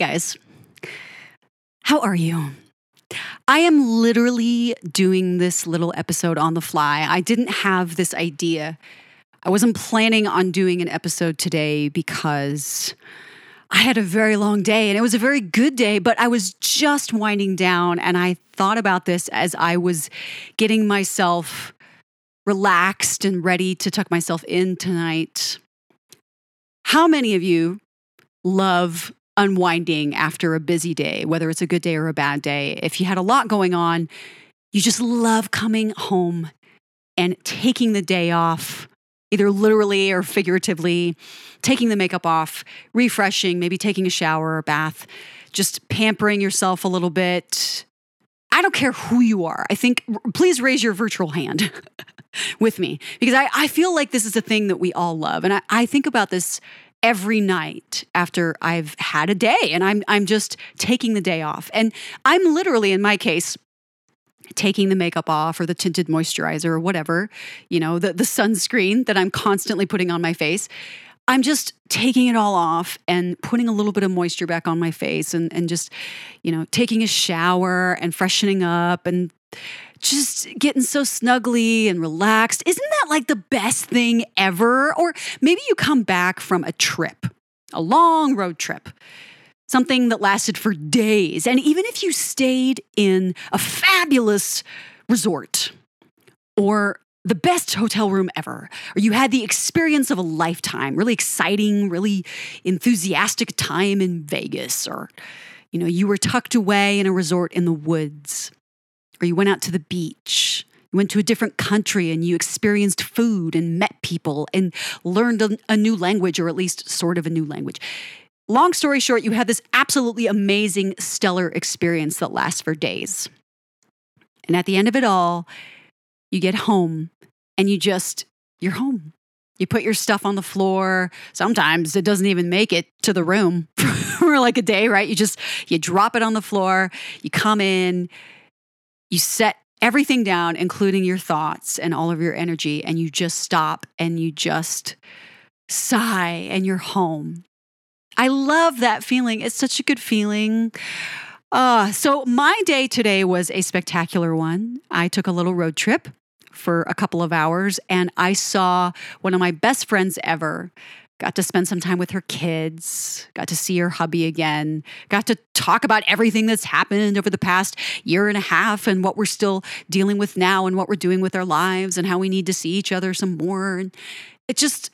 guys. How are you? I am literally doing this little episode on the fly. I didn't have this idea. I wasn't planning on doing an episode today because I had a very long day and it was a very good day, but I was just winding down and I thought about this as I was getting myself relaxed and ready to tuck myself in tonight. How many of you love unwinding after a busy day, whether it's a good day or a bad day. If you had a lot going on, you just love coming home and taking the day off, either literally or figuratively, taking the makeup off, refreshing, maybe taking a shower or bath, just pampering yourself a little bit. I don't care who you are. I think, please raise your virtual hand with me because I, I feel like this is a thing that we all love. And I, I think about this every night after I've had a day and I'm I'm just taking the day off. And I'm literally in my case taking the makeup off or the tinted moisturizer or whatever, you know, the the sunscreen that I'm constantly putting on my face. I'm just taking it all off and putting a little bit of moisture back on my face and, and just, you know, taking a shower and freshening up and just getting so snuggly and relaxed. Isn't that like the best thing ever? Or maybe you come back from a trip, a long road trip, something that lasted for days. And even if you stayed in a fabulous resort or the best hotel room ever, or you had the experience of a lifetime, really exciting, really enthusiastic time in Vegas, or you know, you were tucked away in a resort in the woods or you went out to the beach. You went to a different country and you experienced food and met people and learned a, a new language, or at least sort of a new language. Long story short, you had this absolutely amazing, stellar experience that lasts for days. And at the end of it all, you get home and you just, you're home. You put your stuff on the floor. Sometimes it doesn't even make it to the room for like a day, right? You just, you drop it on the floor, you come in, you set everything down, including your thoughts and all of your energy, and you just stop and you just sigh and you're home. I love that feeling. It's such a good feeling. Uh, so, my day today was a spectacular one. I took a little road trip for a couple of hours and I saw one of my best friends ever got to spend some time with her kids, got to see her hubby again, got to talk about everything that's happened over the past year and a half and what we're still dealing with now and what we're doing with our lives and how we need to see each other some more. And it just,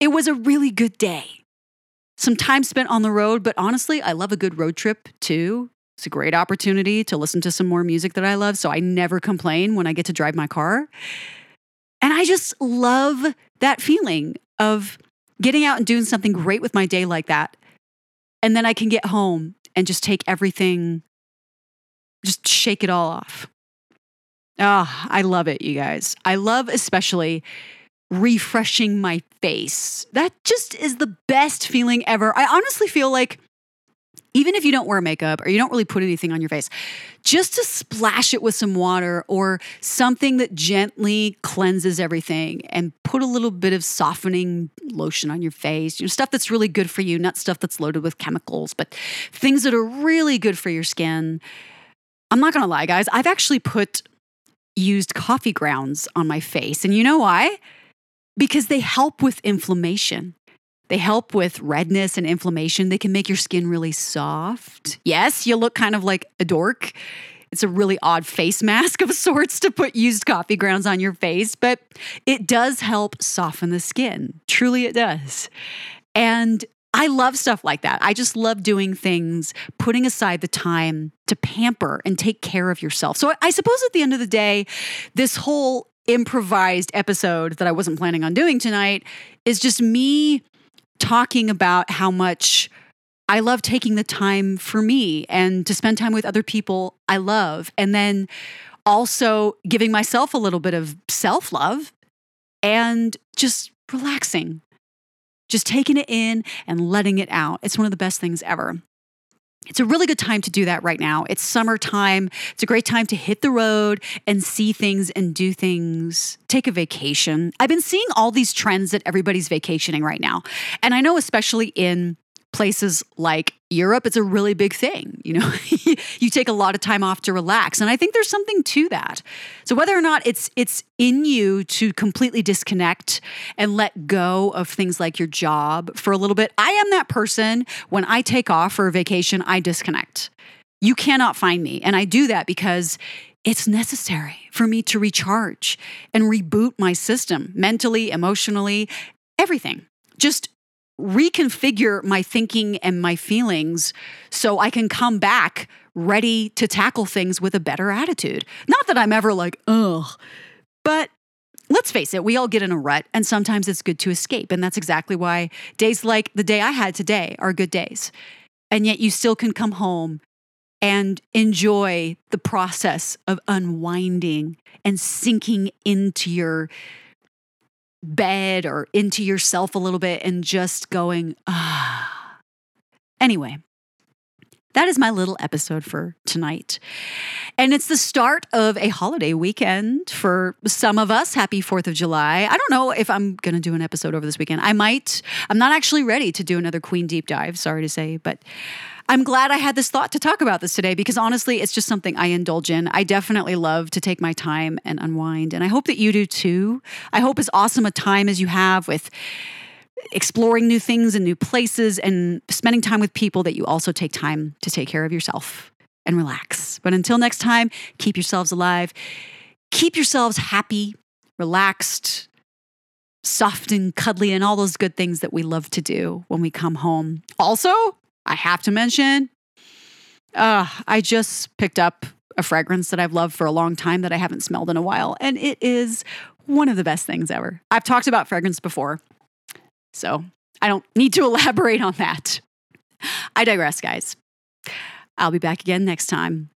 it was a really good day. Some time spent on the road, but honestly, I love a good road trip too. It's a great opportunity to listen to some more music that I love. So I never complain when I get to drive my car. And I just love that feeling of getting out and doing something great with my day like that. And then I can get home and just take everything, just shake it all off. Ah, oh, I love it, you guys. I love especially refreshing my face. That just is the best feeling ever. I honestly feel like even if you don't wear makeup or you don't really put anything on your face, just to splash it with some water or something that gently cleanses everything and put a little bit of softening lotion on your face, you know, stuff that's really good for you, not stuff that's loaded with chemicals, but things that are really good for your skin. I'm not gonna lie, guys, I've actually put used coffee grounds on my face. And you know why? Because they help with inflammation. They help with redness and inflammation. They can make your skin really soft. Yes, you look kind of like a dork. It's a really odd face mask of sorts to put used coffee grounds on your face, but it does help soften the skin. Truly, it does. And I love stuff like that. I just love doing things, putting aside the time to pamper and take care of yourself. So I suppose at the end of the day, this whole improvised episode that I wasn't planning on doing tonight is just me talking about how much I love taking the time for me and to spend time with other people I love. And then also giving myself a little bit of self love and just relaxing, just taking it in and letting it out. It's one of the best things ever. It's a really good time to do that right now. It's summertime. It's a great time to hit the road and see things and do things. Take a vacation. I've been seeing all these trends that everybody's vacationing right now. And I know, especially in places like Europe, it's a really big thing. You know, you take a lot of time off to relax. And I think there's something to that. So whether or not it's it's in you to completely disconnect and let go of things like your job for a little bit, I am that person. When I take off for a vacation, I disconnect. You cannot find me. And I do that because it's necessary for me to recharge and reboot my system mentally, emotionally, everything. Just reconfigure my thinking and my feelings so I can come back ready to tackle things with a better attitude. Not that I'm ever like, ugh, but let's face it, we all get in a rut and sometimes it's good to escape. And that's exactly why days like the day I had today are good days. And yet you still can come home and enjoy the process of unwinding and sinking into your bed or into yourself a little bit and just going, ah. Anyway, that is my little episode for tonight. And it's the start of a holiday weekend for some of us. Happy 4th of July. I don't know if I'm going to do an episode over this weekend. I might. I'm not actually ready to do another Queen deep dive, sorry to say, but I'm glad I had this thought to talk about this today because honestly, it's just something I indulge in. I definitely love to take my time and unwind. And I hope that you do too. I hope as awesome a time as you have with exploring new things and new places and spending time with people that you also take time to take care of yourself and relax. But until next time, keep yourselves alive, keep yourselves happy, relaxed, soft and cuddly, and all those good things that we love to do when we come home. Also, I have to mention, uh, I just picked up a fragrance that I've loved for a long time that I haven't smelled in a while, and it is one of the best things ever. I've talked about fragrance before, so I don't need to elaborate on that. I digress, guys. I'll be back again next time.